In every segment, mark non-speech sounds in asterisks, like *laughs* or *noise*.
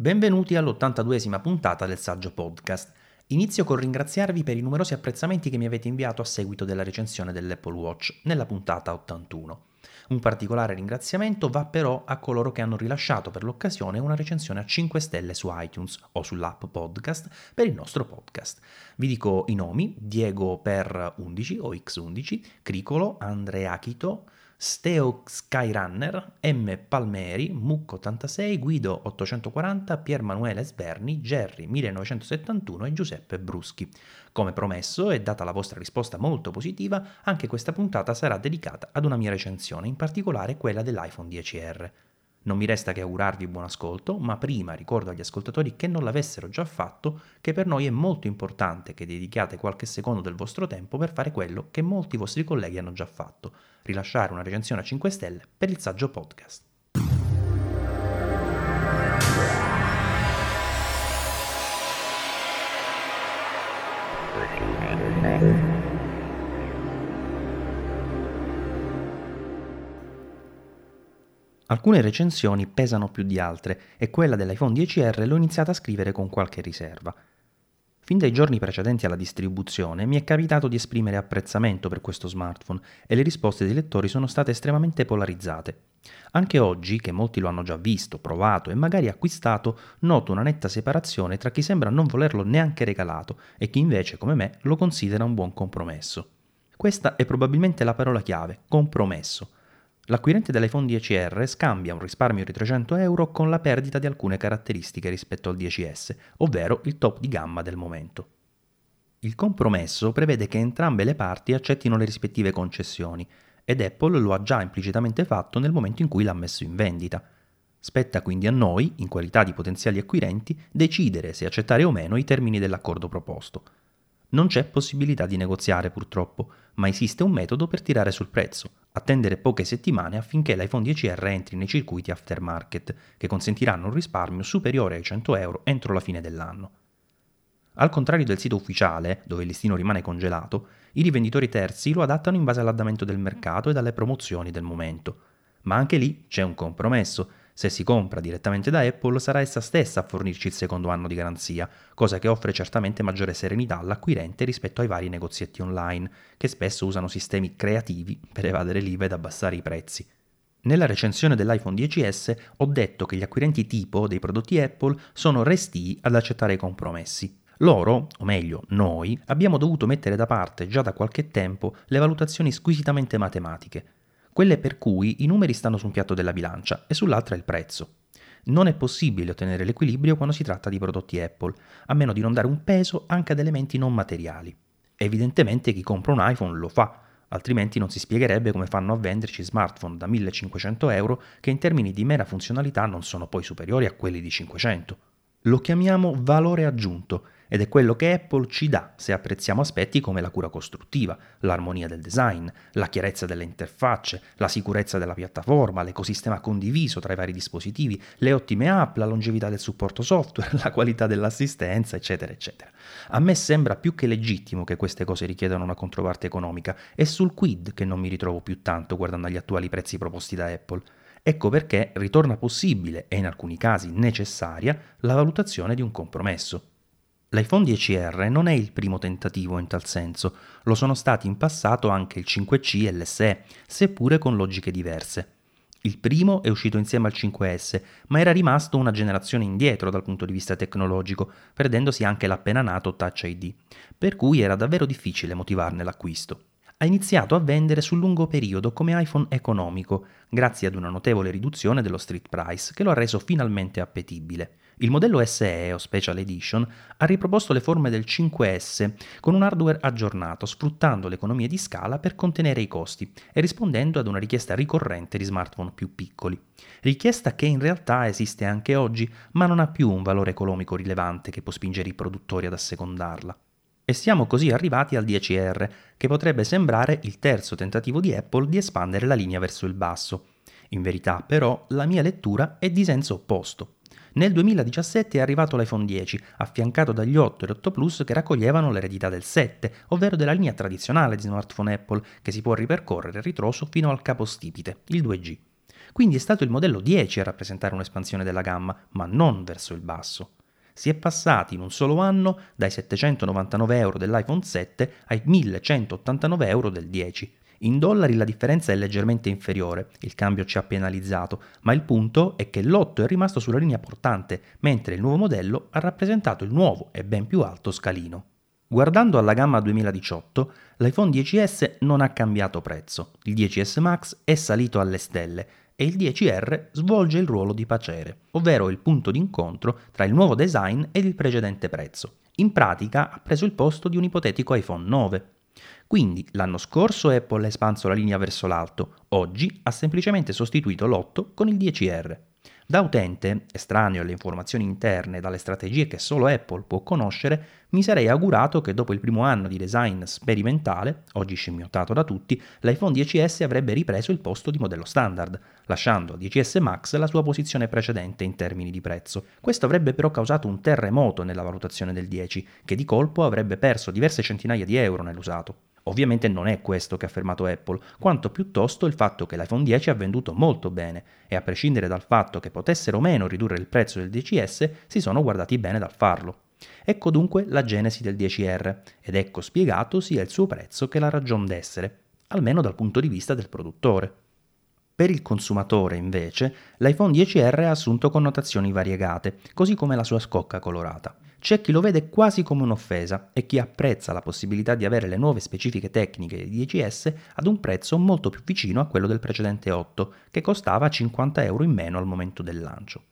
Benvenuti all'82esima puntata del Saggio Podcast. Inizio col ringraziarvi per i numerosi apprezzamenti che mi avete inviato a seguito della recensione dell'Apple Watch nella puntata 81. Un particolare ringraziamento va però a coloro che hanno rilasciato per l'occasione una recensione a 5 stelle su iTunes o sull'app podcast per il nostro podcast. Vi dico i nomi: Diego per 11 o X11, Cricolo, Andreachito, Steo Skyrunner, M. Palmeri, Mucco86, Guido 840, Pier Manuele Sberni, Jerry 1971 e Giuseppe Bruschi. Come promesso e data la vostra risposta molto positiva, anche questa puntata sarà dedicata ad una mia recensione, in particolare quella dell'iPhone 10R. Non mi resta che augurarvi buon ascolto, ma prima ricordo agli ascoltatori che non l'avessero già fatto che per noi è molto importante che dedichiate qualche secondo del vostro tempo per fare quello che molti vostri colleghi hanno già fatto, rilasciare una recensione a 5 stelle per il saggio podcast. Alcune recensioni pesano più di altre e quella dell'iPhone 10R l'ho iniziata a scrivere con qualche riserva. Fin dai giorni precedenti alla distribuzione mi è capitato di esprimere apprezzamento per questo smartphone e le risposte dei lettori sono state estremamente polarizzate. Anche oggi, che molti lo hanno già visto, provato e magari acquistato, noto una netta separazione tra chi sembra non volerlo neanche regalato e chi invece, come me, lo considera un buon compromesso. Questa è probabilmente la parola chiave, compromesso L'acquirente dell'iPhone 10R scambia un risparmio di 300 euro con la perdita di alcune caratteristiche rispetto al 10S, ovvero il top di gamma del momento. Il compromesso prevede che entrambe le parti accettino le rispettive concessioni ed Apple lo ha già implicitamente fatto nel momento in cui l'ha messo in vendita. Spetta quindi a noi, in qualità di potenziali acquirenti, decidere se accettare o meno i termini dell'accordo proposto. Non c'è possibilità di negoziare purtroppo, ma esiste un metodo per tirare sul prezzo, attendere poche settimane affinché l'iPhone 10R entri nei circuiti aftermarket, che consentiranno un risparmio superiore ai 100 euro entro la fine dell'anno. Al contrario del sito ufficiale, dove il listino rimane congelato, i rivenditori terzi lo adattano in base all'andamento del mercato e dalle promozioni del momento. Ma anche lì c'è un compromesso, se si compra direttamente da Apple sarà essa stessa a fornirci il secondo anno di garanzia, cosa che offre certamente maggiore serenità all'acquirente rispetto ai vari negozietti online, che spesso usano sistemi creativi per evadere l'IVA ed abbassare i prezzi. Nella recensione dell'iPhone 10S ho detto che gli acquirenti tipo dei prodotti Apple sono restii ad accettare i compromessi. Loro, o meglio noi, abbiamo dovuto mettere da parte già da qualche tempo le valutazioni squisitamente matematiche quelle per cui i numeri stanno su un piatto della bilancia e sull'altra il prezzo. Non è possibile ottenere l'equilibrio quando si tratta di prodotti Apple, a meno di non dare un peso anche ad elementi non materiali. Evidentemente chi compra un iPhone lo fa, altrimenti non si spiegherebbe come fanno a venderci smartphone da 1500 euro che in termini di mera funzionalità non sono poi superiori a quelli di 500. Lo chiamiamo valore aggiunto ed è quello che Apple ci dà se apprezziamo aspetti come la cura costruttiva, l'armonia del design, la chiarezza delle interfacce, la sicurezza della piattaforma, l'ecosistema condiviso tra i vari dispositivi, le ottime app, la longevità del supporto software, *laughs* la qualità dell'assistenza, eccetera, eccetera. A me sembra più che legittimo che queste cose richiedano una controparte economica, è sul quid che non mi ritrovo più tanto guardando agli attuali prezzi proposti da Apple. Ecco perché ritorna possibile e in alcuni casi necessaria la valutazione di un compromesso L'iPhone 10R non è il primo tentativo in tal senso, lo sono stati in passato anche il 5C e l'SE, seppure con logiche diverse. Il primo è uscito insieme al 5S, ma era rimasto una generazione indietro dal punto di vista tecnologico, perdendosi anche l'appena nato Touch ID, per cui era davvero difficile motivarne l'acquisto. Ha iniziato a vendere sul lungo periodo come iPhone economico, grazie ad una notevole riduzione dello street price che lo ha reso finalmente appetibile. Il modello SE o Special Edition ha riproposto le forme del 5S con un hardware aggiornato, sfruttando le economie di scala per contenere i costi e rispondendo ad una richiesta ricorrente di smartphone più piccoli. Richiesta che in realtà esiste anche oggi, ma non ha più un valore economico rilevante che può spingere i produttori ad assecondarla. E siamo così arrivati al 10R, che potrebbe sembrare il terzo tentativo di Apple di espandere la linea verso il basso. In verità, però, la mia lettura è di senso opposto. Nel 2017 è arrivato l'iPhone 10, affiancato dagli 8 e 8 Plus che raccoglievano l'eredità del 7, ovvero della linea tradizionale di smartphone Apple, che si può ripercorrere a ritroso fino al capostipite, il 2G. Quindi è stato il modello 10 a rappresentare un'espansione della gamma, ma non verso il basso. Si è passati in un solo anno dai 799 euro dell'iPhone 7 ai 1189 euro del 10. In dollari la differenza è leggermente inferiore, il cambio ci ha penalizzato, ma il punto è che l'8 è rimasto sulla linea portante, mentre il nuovo modello ha rappresentato il nuovo e ben più alto scalino. Guardando alla gamma 2018, l'iPhone 10S non ha cambiato prezzo, il 10S Max è salito alle stelle e il 10R svolge il ruolo di pacere, ovvero il punto d'incontro tra il nuovo design ed il precedente prezzo. In pratica ha preso il posto di un ipotetico iPhone 9. Quindi l'anno scorso Apple ha espanso la linea verso l'alto, oggi ha semplicemente sostituito l'8 con il 10R. Da utente, estraneo alle informazioni interne e dalle strategie che solo Apple può conoscere, mi sarei augurato che dopo il primo anno di design sperimentale, oggi scimmiottato da tutti, l'iPhone 10S avrebbe ripreso il posto di modello standard, lasciando al 10S Max la sua posizione precedente in termini di prezzo. Questo avrebbe però causato un terremoto nella valutazione del 10, che di colpo avrebbe perso diverse centinaia di euro nell'usato. Ovviamente non è questo che ha affermato Apple, quanto piuttosto il fatto che l'iPhone 10 ha venduto molto bene e a prescindere dal fatto che potessero o meno ridurre il prezzo del 10S, si sono guardati bene dal farlo. Ecco dunque la genesi del 10R ed ecco spiegato sia il suo prezzo che la ragion d'essere, almeno dal punto di vista del produttore. Per il consumatore, invece, l'iPhone 10R ha assunto connotazioni variegate, così come la sua scocca colorata. C'è chi lo vede quasi come un'offesa e chi apprezza la possibilità di avere le nuove specifiche tecniche di 10S ad un prezzo molto più vicino a quello del precedente 8, che costava 50 euro in meno al momento del lancio.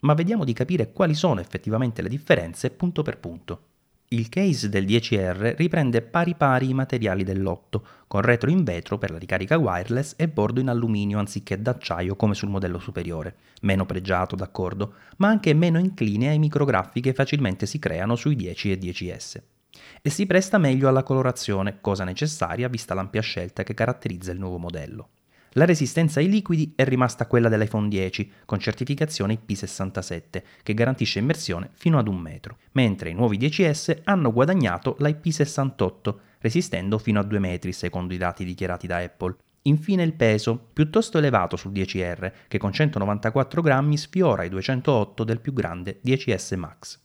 Ma vediamo di capire quali sono effettivamente le differenze punto per punto. Il case del 10R riprende pari pari i materiali dell'8, con retro in vetro per la ricarica wireless e bordo in alluminio anziché d'acciaio come sul modello superiore. Meno pregiato, d'accordo, ma anche meno incline ai micrografi che facilmente si creano sui 10 e 10S. E si presta meglio alla colorazione, cosa necessaria vista l'ampia scelta che caratterizza il nuovo modello. La resistenza ai liquidi è rimasta quella dell'iPhone 10 con certificazione IP67 che garantisce immersione fino ad un metro, mentre i nuovi 10S hanno guadagnato l'IP68 resistendo fino a 2 metri secondo i dati dichiarati da Apple. Infine il peso, piuttosto elevato sul 10R, che con 194 grammi sfiora i 208 del più grande 10S Max.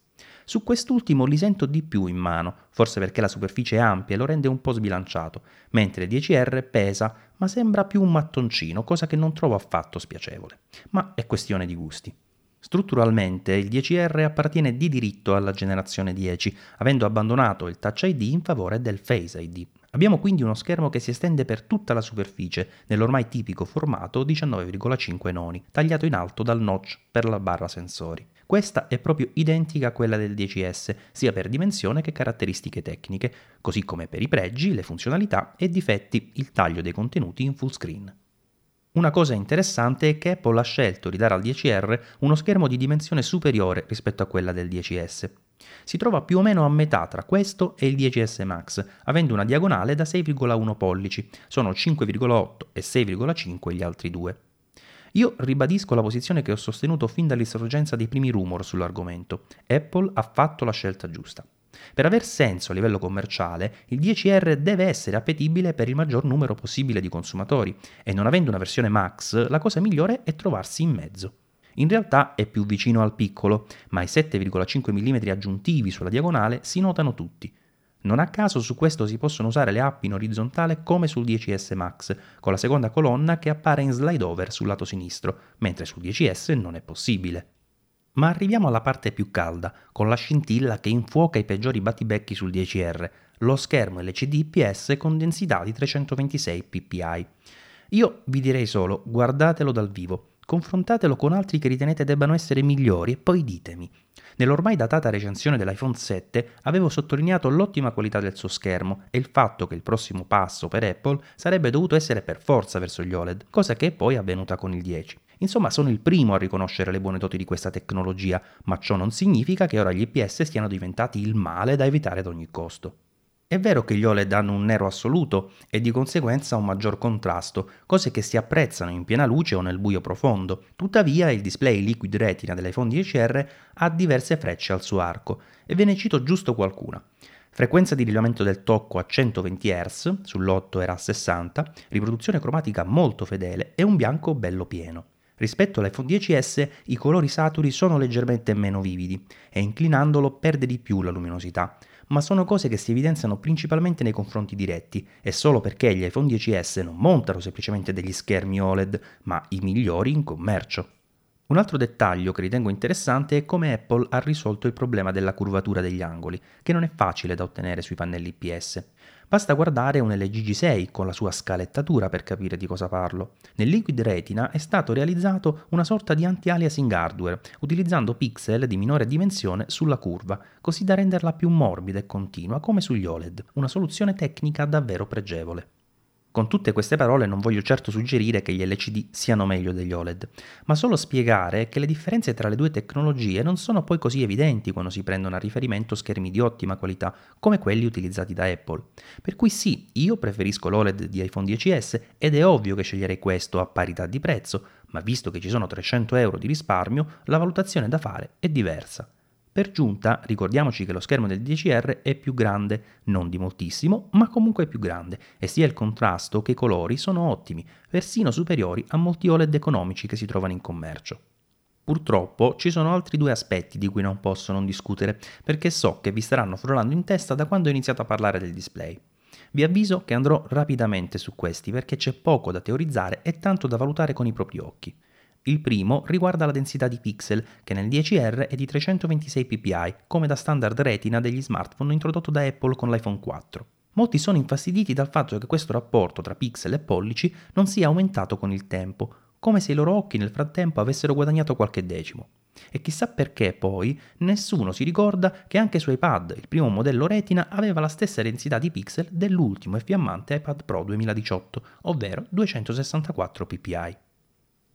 Su quest'ultimo li sento di più in mano, forse perché la superficie è ampia e lo rende un po' sbilanciato, mentre il 10R pesa, ma sembra più un mattoncino, cosa che non trovo affatto spiacevole. Ma è questione di gusti. Strutturalmente il 10R appartiene di diritto alla generazione 10, avendo abbandonato il Touch ID in favore del Face ID. Abbiamo quindi uno schermo che si estende per tutta la superficie, nell'ormai tipico formato 19,5 noni, tagliato in alto dal notch per la barra sensori. Questa è proprio identica a quella del 10S, sia per dimensione che caratteristiche tecniche, così come per i pregi, le funzionalità e difetti, il taglio dei contenuti in full screen. Una cosa interessante è che Apple ha scelto di dare al 10R uno schermo di dimensione superiore rispetto a quella del 10S. Si trova più o meno a metà tra questo e il 10S Max, avendo una diagonale da 6,1 pollici, sono 5,8 e 6,5 gli altri due. Io ribadisco la posizione che ho sostenuto fin dall'insorgenza dei primi rumor sull'argomento. Apple ha fatto la scelta giusta. Per aver senso a livello commerciale, il 10R deve essere appetibile per il maggior numero possibile di consumatori e non avendo una versione Max, la cosa migliore è trovarsi in mezzo. In realtà è più vicino al piccolo, ma i 7,5 mm aggiuntivi sulla diagonale si notano tutti. Non a caso su questo si possono usare le app in orizzontale come sul 10S Max, con la seconda colonna che appare in slide over sul lato sinistro, mentre sul 10S non è possibile. Ma arriviamo alla parte più calda, con la scintilla che infuoca i peggiori battibecchi sul 10R, lo schermo LCD IPS con densità di 326 ppi. Io vi direi solo, guardatelo dal vivo, confrontatelo con altri che ritenete debbano essere migliori e poi ditemi. Nell'ormai datata recensione dell'iPhone 7 avevo sottolineato l'ottima qualità del suo schermo e il fatto che il prossimo passo per Apple sarebbe dovuto essere per forza verso gli OLED, cosa che è poi avvenuta con il 10. Insomma, sono il primo a riconoscere le buone doti di questa tecnologia, ma ciò non significa che ora gli IPS siano diventati il male da evitare ad ogni costo. È vero che gli OLED hanno un nero assoluto e di conseguenza un maggior contrasto, cose che si apprezzano in piena luce o nel buio profondo. Tuttavia il display Liquid Retina dell'iPhone 10R ha diverse frecce al suo arco e ve ne cito giusto qualcuna. Frequenza di rilevamento del tocco a 120 Hz, sull'8 era a 60, riproduzione cromatica molto fedele e un bianco bello pieno. Rispetto all'iPhone 10S i colori saturi sono leggermente meno vividi e inclinandolo perde di più la luminosità, ma sono cose che si evidenziano principalmente nei confronti diretti e solo perché gli iPhone 10S non montano semplicemente degli schermi OLED, ma i migliori in commercio. Un altro dettaglio che ritengo interessante è come Apple ha risolto il problema della curvatura degli angoli, che non è facile da ottenere sui pannelli IPS. Basta guardare un LG G6 con la sua scalettatura per capire di cosa parlo. Nel Liquid Retina è stato realizzato una sorta di anti-aliasing hardware, utilizzando pixel di minore dimensione sulla curva, così da renderla più morbida e continua come sugli OLED, una soluzione tecnica davvero pregevole. Con tutte queste parole non voglio certo suggerire che gli LCD siano meglio degli OLED, ma solo spiegare che le differenze tra le due tecnologie non sono poi così evidenti quando si prendono a riferimento schermi di ottima qualità come quelli utilizzati da Apple. Per cui sì, io preferisco l'OLED di iPhone 10s ed è ovvio che sceglierei questo a parità di prezzo, ma visto che ci sono 300 euro di risparmio, la valutazione da fare è diversa. Per giunta, ricordiamoci che lo schermo del 10R è più grande, non di moltissimo, ma comunque più grande, e sia il contrasto che i colori sono ottimi, persino superiori a molti OLED economici che si trovano in commercio. Purtroppo ci sono altri due aspetti di cui non posso non discutere, perché so che vi staranno frullando in testa da quando ho iniziato a parlare del display. Vi avviso che andrò rapidamente su questi perché c'è poco da teorizzare e tanto da valutare con i propri occhi. Il primo riguarda la densità di pixel, che nel 10R è di 326 ppi, come da standard retina degli smartphone introdotto da Apple con l'iPhone 4. Molti sono infastiditi dal fatto che questo rapporto tra pixel e pollici non sia aumentato con il tempo, come se i loro occhi nel frattempo avessero guadagnato qualche decimo. E chissà perché poi nessuno si ricorda che anche su iPad il primo modello Retina aveva la stessa densità di pixel dell'ultimo e fiammante iPad Pro 2018, ovvero 264 ppi.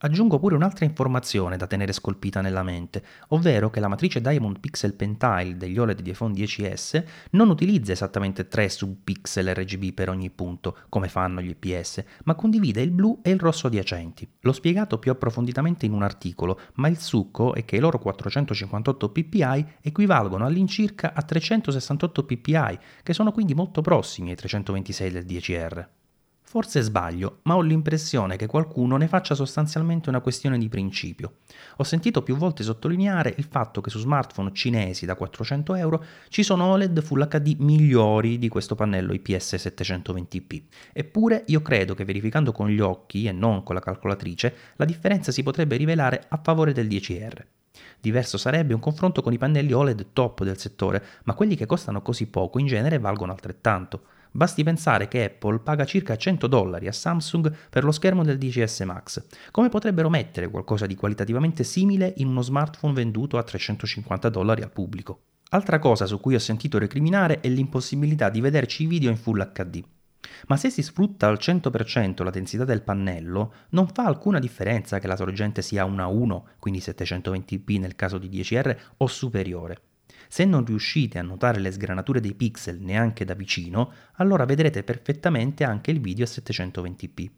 Aggiungo pure un'altra informazione da tenere scolpita nella mente, ovvero che la matrice Diamond Pixel Pentile degli OLED di iPhone 10s non utilizza esattamente 3 subpixel RGB per ogni punto, come fanno gli IPS, ma condivide il blu e il rosso adiacenti. L'ho spiegato più approfonditamente in un articolo, ma il succo è che i loro 458 ppi equivalgono all'incirca a 368 ppi, che sono quindi molto prossimi ai 326 del 10R. Forse sbaglio, ma ho l'impressione che qualcuno ne faccia sostanzialmente una questione di principio. Ho sentito più volte sottolineare il fatto che su smartphone cinesi da 400 euro ci sono OLED Full HD migliori di questo pannello IPS 720p. Eppure io credo che verificando con gli occhi e non con la calcolatrice la differenza si potrebbe rivelare a favore del 10R. Diverso sarebbe un confronto con i pannelli OLED top del settore, ma quelli che costano così poco in genere valgono altrettanto. Basti pensare che Apple paga circa 100 dollari a Samsung per lo schermo del DCS Max. Come potrebbero mettere qualcosa di qualitativamente simile in uno smartphone venduto a 350 dollari al pubblico? Altra cosa su cui ho sentito recriminare è l'impossibilità di vederci i video in Full HD. Ma se si sfrutta al 100% la densità del pannello, non fa alcuna differenza che la sorgente sia 1 a 1, quindi 720p nel caso di 10R, o superiore. Se non riuscite a notare le sgranature dei pixel neanche da vicino, allora vedrete perfettamente anche il video a 720p.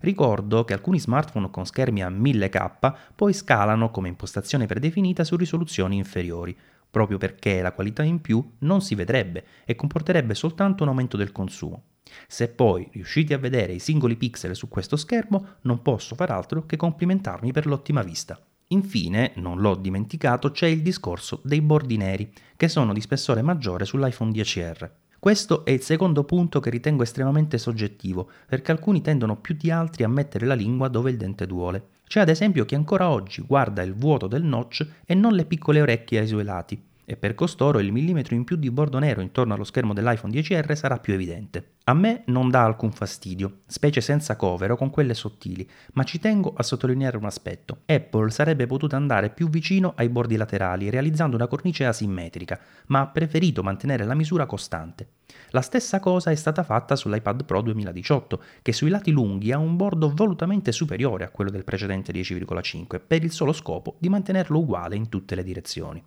Ricordo che alcuni smartphone con schermi a 1000k poi scalano come impostazione predefinita su risoluzioni inferiori, proprio perché la qualità in più non si vedrebbe e comporterebbe soltanto un aumento del consumo. Se poi riuscite a vedere i singoli pixel su questo schermo, non posso far altro che complimentarmi per l'ottima vista. Infine, non l'ho dimenticato, c'è il discorso dei bordi neri, che sono di spessore maggiore sull'iPhone 10R. Questo è il secondo punto che ritengo estremamente soggettivo, perché alcuni tendono più di altri a mettere la lingua dove il dente duole. C'è ad esempio chi ancora oggi guarda il vuoto del notch e non le piccole orecchie ai suoi lati, e per costoro il millimetro in più di bordo nero intorno allo schermo dell'iPhone 10R sarà più evidente. A me non dà alcun fastidio, specie senza cover o con quelle sottili, ma ci tengo a sottolineare un aspetto. Apple sarebbe potuta andare più vicino ai bordi laterali realizzando una cornice asimmetrica, ma ha preferito mantenere la misura costante. La stessa cosa è stata fatta sull'iPad Pro 2018, che sui lati lunghi ha un bordo volutamente superiore a quello del precedente 10,5, per il solo scopo di mantenerlo uguale in tutte le direzioni.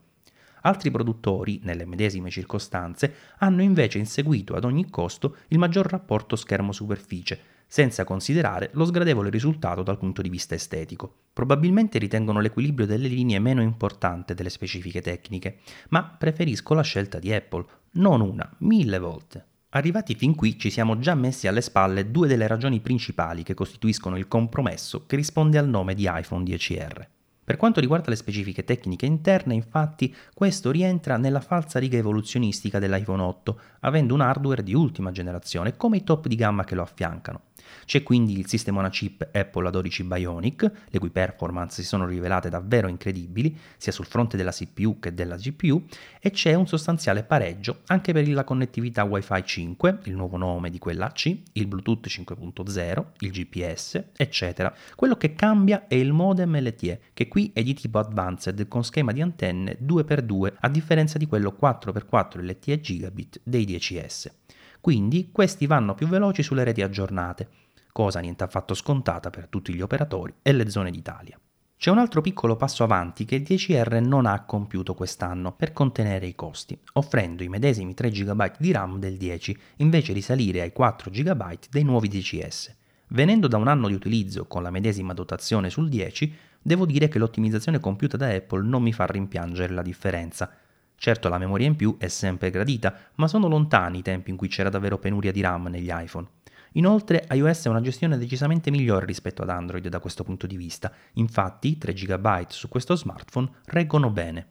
Altri produttori, nelle medesime circostanze, hanno invece inseguito ad ogni costo il maggior rapporto schermo-superficie, senza considerare lo sgradevole risultato dal punto di vista estetico. Probabilmente ritengono l'equilibrio delle linee meno importante delle specifiche tecniche, ma preferisco la scelta di Apple, non una, mille volte. Arrivati fin qui ci siamo già messi alle spalle due delle ragioni principali che costituiscono il compromesso che risponde al nome di iPhone 10R. Per quanto riguarda le specifiche tecniche interne, infatti, questo rientra nella falsa riga evoluzionistica dell'iPhone 8, avendo un hardware di ultima generazione come i top di gamma che lo affiancano. C'è quindi il sistema una chip Apple A12 Bionic, le cui performance si sono rivelate davvero incredibili, sia sul fronte della CPU che della GPU, e c'è un sostanziale pareggio anche per la connettività Wi-Fi 5, il nuovo nome di quella C, il Bluetooth 5.0, il GPS, eccetera. Quello che cambia è il modem LTE, che qui è di tipo advanced con schema di antenne 2x2 a differenza di quello 4x4 LTE gigabit dei 10S. Quindi questi vanno più veloci sulle reti aggiornate, cosa niente affatto scontata per tutti gli operatori e le zone d'Italia. C'è un altro piccolo passo avanti che il 10R non ha compiuto quest'anno per contenere i costi, offrendo i medesimi 3 GB di RAM del 10 invece di salire ai 4 GB dei nuovi 10S. Venendo da un anno di utilizzo con la medesima dotazione sul 10, devo dire che l'ottimizzazione compiuta da Apple non mi fa rimpiangere la differenza, Certo la memoria in più è sempre gradita, ma sono lontani i tempi in cui c'era davvero penuria di RAM negli iPhone. Inoltre iOS ha una gestione decisamente migliore rispetto ad Android da questo punto di vista, infatti 3 GB su questo smartphone reggono bene.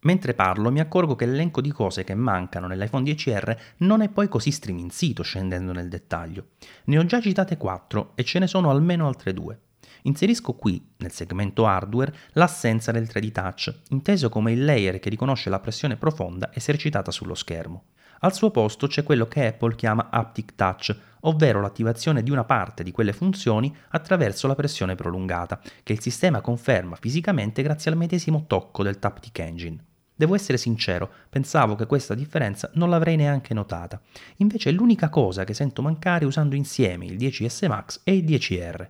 Mentre parlo mi accorgo che l'elenco di cose che mancano nell'iPhone 10R non è poi così striminzito scendendo nel dettaglio. Ne ho già citate 4 e ce ne sono almeno altre due. Inserisco qui, nel segmento hardware, l'assenza del 3D Touch, inteso come il layer che riconosce la pressione profonda esercitata sullo schermo. Al suo posto c'è quello che Apple chiama Haptic Touch, ovvero l'attivazione di una parte di quelle funzioni attraverso la pressione prolungata, che il sistema conferma fisicamente grazie al medesimo tocco del Taptic Engine. Devo essere sincero, pensavo che questa differenza non l'avrei neanche notata. Invece è l'unica cosa che sento mancare usando insieme il 10S Max e il 10R.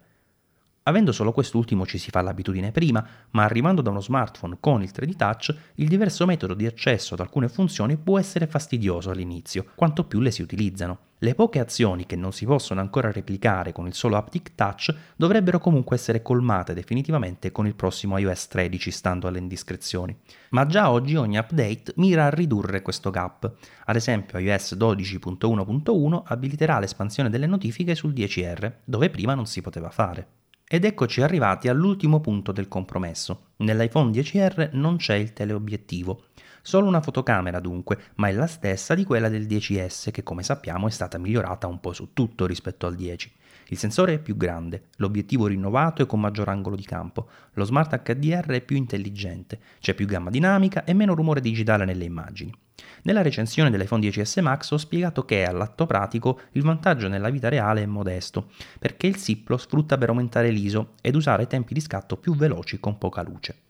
Avendo solo quest'ultimo ci si fa l'abitudine prima, ma arrivando da uno smartphone con il 3D Touch, il diverso metodo di accesso ad alcune funzioni può essere fastidioso all'inizio, quanto più le si utilizzano. Le poche azioni che non si possono ancora replicare con il solo Haptic Touch dovrebbero comunque essere colmate definitivamente con il prossimo iOS 13 stando alle indiscrezioni. Ma già oggi ogni update mira a ridurre questo gap. Ad esempio iOS 12.1.1 abiliterà l'espansione delle notifiche sul 10R, dove prima non si poteva fare. Ed eccoci arrivati all'ultimo punto del compromesso. Nell'iPhone 10R non c'è il teleobiettivo. Solo una fotocamera dunque, ma è la stessa di quella del 10S che come sappiamo è stata migliorata un po' su tutto rispetto al 10. Il sensore è più grande, l'obiettivo rinnovato e con maggior angolo di campo, lo Smart HDR è più intelligente, c'è più gamma dinamica e meno rumore digitale nelle immagini. Nella recensione dell'iPhone 10S Max ho spiegato che all'atto pratico il vantaggio nella vita reale è modesto, perché il SIP lo sfrutta per aumentare l'ISO ed usare tempi di scatto più veloci con poca luce.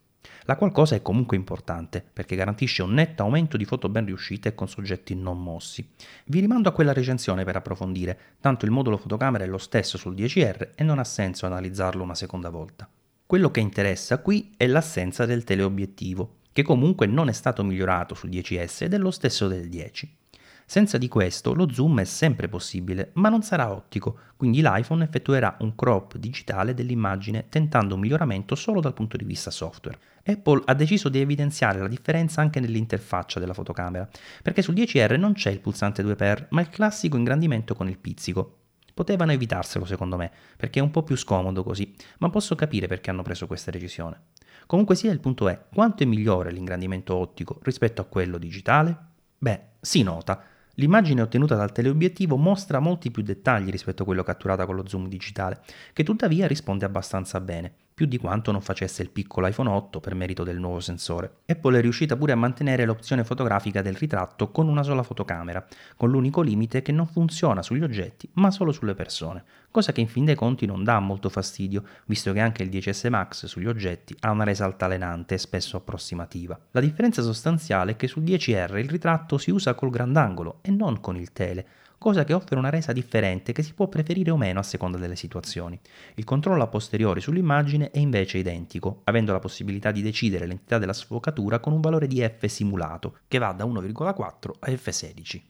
La qualcosa è comunque importante, perché garantisce un netto aumento di foto ben riuscite con soggetti non mossi. Vi rimando a quella recensione per approfondire, tanto il modulo fotocamera è lo stesso sul 10R e non ha senso analizzarlo una seconda volta. Quello che interessa qui è l'assenza del teleobiettivo, che comunque non è stato migliorato sul 10S ed è lo stesso del 10. Senza di questo lo zoom è sempre possibile, ma non sarà ottico, quindi l'iPhone effettuerà un crop digitale dell'immagine tentando un miglioramento solo dal punto di vista software. Apple ha deciso di evidenziare la differenza anche nell'interfaccia della fotocamera, perché sul 10R non c'è il pulsante 2x, ma il classico ingrandimento con il pizzico. Potevano evitarselo secondo me, perché è un po' più scomodo così, ma posso capire perché hanno preso questa decisione. Comunque sia, il punto è, quanto è migliore l'ingrandimento ottico rispetto a quello digitale? Beh, si nota. L'immagine ottenuta dal teleobiettivo mostra molti più dettagli rispetto a quello catturato con lo zoom digitale, che tuttavia risponde abbastanza bene più di quanto non facesse il piccolo iPhone 8 per merito del nuovo sensore. Apple è riuscita pure a mantenere l'opzione fotografica del ritratto con una sola fotocamera, con l'unico limite che non funziona sugli oggetti ma solo sulle persone, cosa che in fin dei conti non dà molto fastidio, visto che anche il 10S Max sugli oggetti ha una resa altalenante e spesso approssimativa. La differenza sostanziale è che sul 10R il ritratto si usa col grandangolo e non con il tele, cosa che offre una resa differente che si può preferire o meno a seconda delle situazioni. Il controllo a posteriori sull'immagine è invece identico, avendo la possibilità di decidere l'entità della sfocatura con un valore di f simulato, che va da 1,4 a f16.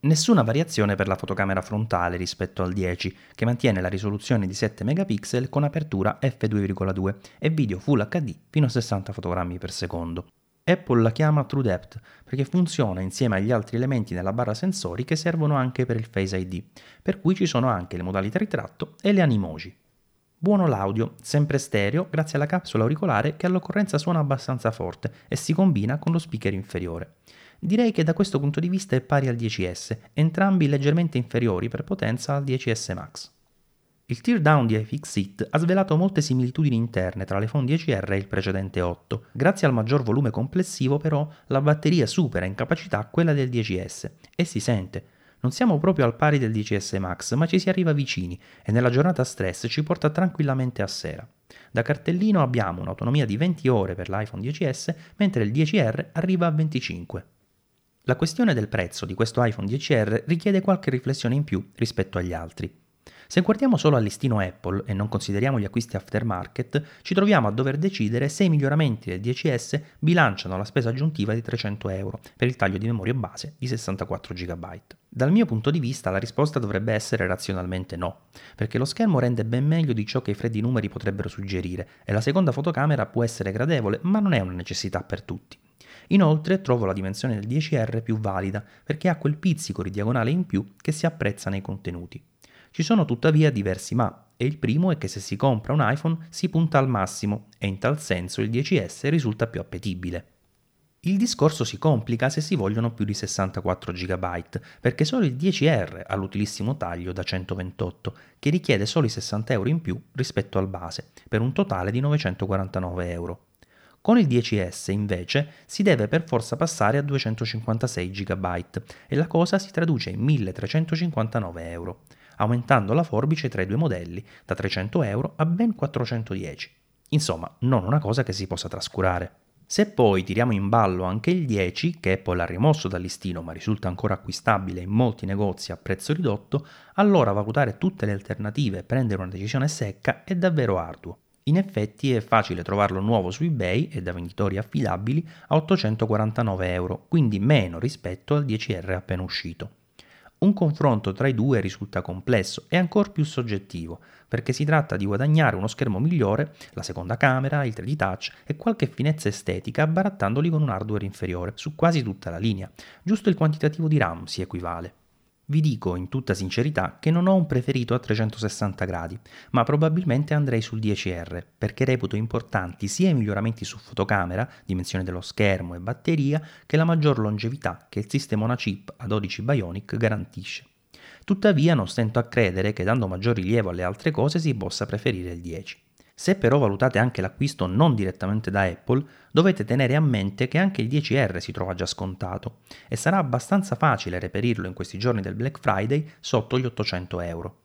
Nessuna variazione per la fotocamera frontale rispetto al 10, che mantiene la risoluzione di 7 megapixel con apertura f2,2 e video Full HD fino a 60 fotogrammi per secondo. Apple la chiama TrueDepth perché funziona insieme agli altri elementi nella barra sensori che servono anche per il Face ID, per cui ci sono anche le modalità ritratto e le animoji. Buono l'audio, sempre stereo, grazie alla capsula auricolare che all'occorrenza suona abbastanza forte e si combina con lo speaker inferiore. Direi che da questo punto di vista è pari al 10S, entrambi leggermente inferiori per potenza al 10S Max. Il teardown di iFixit ha svelato molte similitudini interne tra l'iPhone 10R e il precedente 8. Grazie al maggior volume complessivo, però, la batteria supera in capacità quella del 10S e si sente. Non siamo proprio al pari del 10S Max, ma ci si arriva vicini e nella giornata stress ci porta tranquillamente a sera. Da cartellino abbiamo un'autonomia di 20 ore per l'iPhone 10S, mentre il 10R arriva a 25. La questione del prezzo di questo iPhone 10R richiede qualche riflessione in più rispetto agli altri. Se guardiamo solo al listino Apple e non consideriamo gli acquisti aftermarket, ci troviamo a dover decidere se i miglioramenti del 10S bilanciano la spesa aggiuntiva di 300 euro per il taglio di memoria base di 64 GB. Dal mio punto di vista la risposta dovrebbe essere razionalmente no, perché lo schermo rende ben meglio di ciò che i freddi numeri potrebbero suggerire e la seconda fotocamera può essere gradevole, ma non è una necessità per tutti. Inoltre trovo la dimensione del 10R più valida perché ha quel pizzico di diagonale in più che si apprezza nei contenuti. Ci sono tuttavia diversi ma, e il primo è che se si compra un iPhone si punta al massimo e in tal senso il 10S risulta più appetibile. Il discorso si complica se si vogliono più di 64 GB, perché solo il 10R ha l'utilissimo taglio da 128, che richiede solo i 60 euro in più rispetto al base, per un totale di 949 euro. Con il 10S invece si deve per forza passare a 256 GB e la cosa si traduce in 1359 euro, aumentando la forbice tra i due modelli da 300 euro a ben 410. Insomma, non una cosa che si possa trascurare. Se poi tiriamo in ballo anche il 10, che Apple ha rimosso dal listino ma risulta ancora acquistabile in molti negozi a prezzo ridotto, allora valutare tutte le alternative e prendere una decisione secca è davvero arduo. In effetti è facile trovarlo nuovo su eBay e da venditori affidabili a 849 euro, quindi meno rispetto al 10R appena uscito. Un confronto tra i due risulta complesso e ancora più soggettivo, perché si tratta di guadagnare uno schermo migliore, la seconda camera, il 3D touch e qualche finezza estetica barattandoli con un hardware inferiore su quasi tutta la linea. Giusto il quantitativo di RAM si equivale. Vi dico in tutta sincerità che non ho un preferito a 360 gradi, ma probabilmente andrei sul 10R perché reputo importanti sia i miglioramenti su fotocamera, dimensione dello schermo e batteria, che la maggior longevità che il sistema una chip a 12 Bionic garantisce. Tuttavia non stento a credere che dando maggior rilievo alle altre cose si possa preferire il 10. Se però valutate anche l'acquisto non direttamente da Apple, dovete tenere a mente che anche il 10R si trova già scontato e sarà abbastanza facile reperirlo in questi giorni del Black Friday sotto gli 800 euro.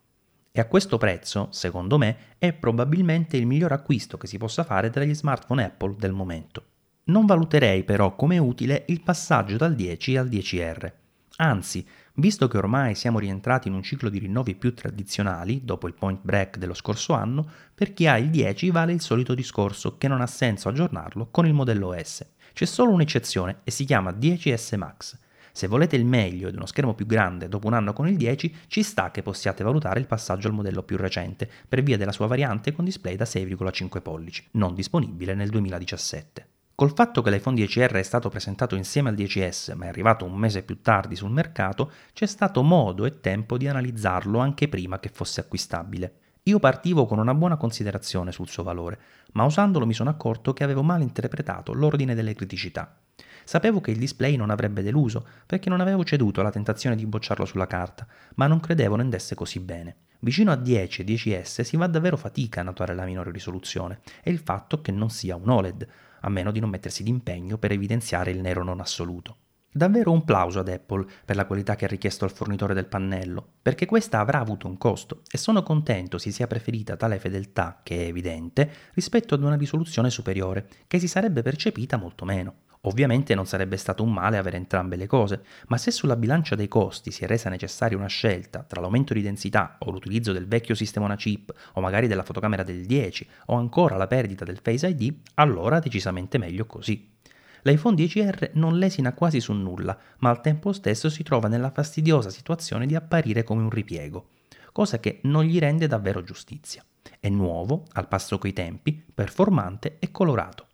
E a questo prezzo, secondo me, è probabilmente il miglior acquisto che si possa fare tra gli smartphone Apple del momento. Non valuterei però come utile il passaggio dal 10 al 10R. Anzi, Visto che ormai siamo rientrati in un ciclo di rinnovi più tradizionali, dopo il point break dello scorso anno, per chi ha il 10 vale il solito discorso che non ha senso aggiornarlo con il modello S. C'è solo un'eccezione e si chiama 10S Max. Se volete il meglio ed uno schermo più grande dopo un anno con il 10, ci sta che possiate valutare il passaggio al modello più recente, per via della sua variante con display da 6,5 pollici, non disponibile nel 2017. Col fatto che l'iPhone 10R è stato presentato insieme al 10S ma è arrivato un mese più tardi sul mercato, c'è stato modo e tempo di analizzarlo anche prima che fosse acquistabile. Io partivo con una buona considerazione sul suo valore, ma usandolo mi sono accorto che avevo mal interpretato l'ordine delle criticità. Sapevo che il display non avrebbe deluso, perché non avevo ceduto alla tentazione di bocciarlo sulla carta, ma non credevo ne andesse così bene. Vicino a 10 e 10S si va davvero fatica a notare la minore risoluzione e il fatto che non sia un OLED, a meno di non mettersi d'impegno per evidenziare il nero non assoluto. Davvero un plauso ad Apple per la qualità che ha richiesto al fornitore del pannello, perché questa avrà avuto un costo e sono contento si sia preferita tale fedeltà, che è evidente, rispetto ad una risoluzione superiore, che si sarebbe percepita molto meno. Ovviamente non sarebbe stato un male avere entrambe le cose, ma se sulla bilancia dei costi si è resa necessaria una scelta tra l'aumento di densità o l'utilizzo del vecchio sistema chip o magari della fotocamera del 10 o ancora la perdita del Face ID, allora decisamente meglio così. L'iPhone 10R non lesina quasi su nulla, ma al tempo stesso si trova nella fastidiosa situazione di apparire come un ripiego, cosa che non gli rende davvero giustizia. È nuovo, al passo coi tempi, performante e colorato.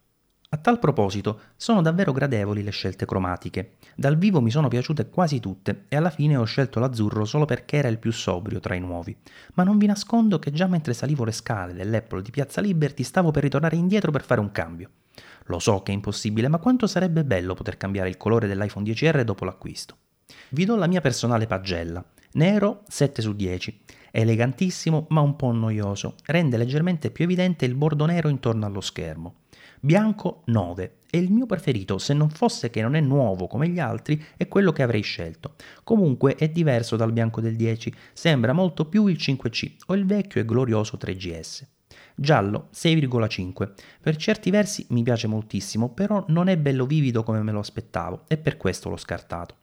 A tal proposito, sono davvero gradevoli le scelte cromatiche. Dal vivo mi sono piaciute quasi tutte e alla fine ho scelto l'azzurro solo perché era il più sobrio tra i nuovi. Ma non vi nascondo che già mentre salivo le scale dell'Apple di Piazza Liberty stavo per ritornare indietro per fare un cambio. Lo so che è impossibile, ma quanto sarebbe bello poter cambiare il colore dell'iPhone 10R dopo l'acquisto. Vi do la mia personale pagella. Nero 7 su 10. È elegantissimo ma un po' noioso. Rende leggermente più evidente il bordo nero intorno allo schermo. Bianco 9 è il mio preferito, se non fosse che non è nuovo come gli altri, è quello che avrei scelto. Comunque è diverso dal bianco del 10, sembra molto più il 5C o il vecchio e glorioso 3GS. Giallo 6,5. Per certi versi mi piace moltissimo, però non è bello vivido come me lo aspettavo e per questo l'ho scartato.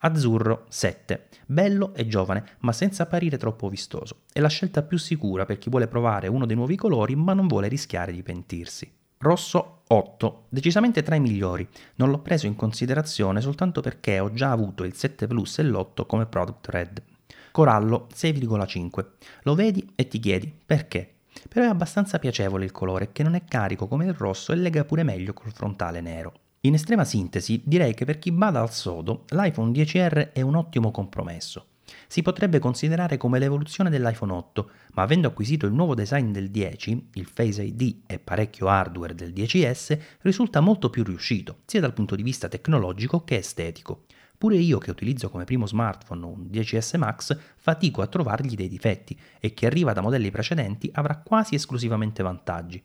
Azzurro 7. Bello e giovane, ma senza apparire troppo vistoso. È la scelta più sicura per chi vuole provare uno dei nuovi colori ma non vuole rischiare di pentirsi. Rosso 8, decisamente tra i migliori. Non l'ho preso in considerazione soltanto perché ho già avuto il 7 Plus e l'8 come product red. Corallo 6,5. Lo vedi e ti chiedi perché? Però è abbastanza piacevole il colore che non è carico come il rosso e lega pure meglio col frontale nero. In estrema sintesi direi che per chi bada al sodo l'iPhone 10R è un ottimo compromesso. Si potrebbe considerare come l'evoluzione dell'iPhone 8, ma avendo acquisito il nuovo design del 10, il Face ID e parecchio hardware del 10S, risulta molto più riuscito, sia dal punto di vista tecnologico che estetico. Pure io che utilizzo come primo smartphone un 10S Max fatico a trovargli dei difetti e chi arriva da modelli precedenti avrà quasi esclusivamente vantaggi.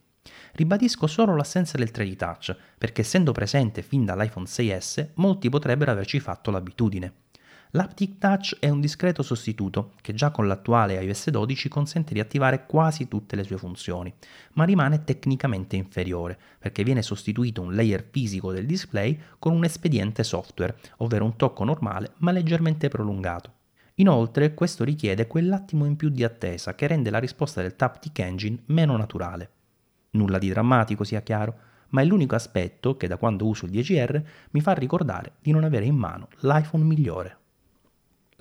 Ribadisco solo l'assenza del 3D Touch, perché essendo presente fin dall'iPhone 6S, molti potrebbero averci fatto l'abitudine. L'Aptic Touch è un discreto sostituto che già con l'attuale iOS 12 consente di attivare quasi tutte le sue funzioni, ma rimane tecnicamente inferiore perché viene sostituito un layer fisico del display con un espediente software, ovvero un tocco normale ma leggermente prolungato. Inoltre questo richiede quell'attimo in più di attesa che rende la risposta del Taptic Engine meno naturale. Nulla di drammatico sia chiaro, ma è l'unico aspetto che da quando uso il 10R mi fa ricordare di non avere in mano l'iPhone migliore.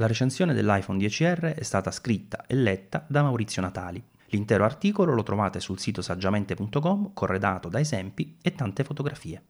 La recensione dell'iPhone 10R è stata scritta e letta da Maurizio Natali. L'intero articolo lo trovate sul sito saggiamente.com corredato da esempi e tante fotografie.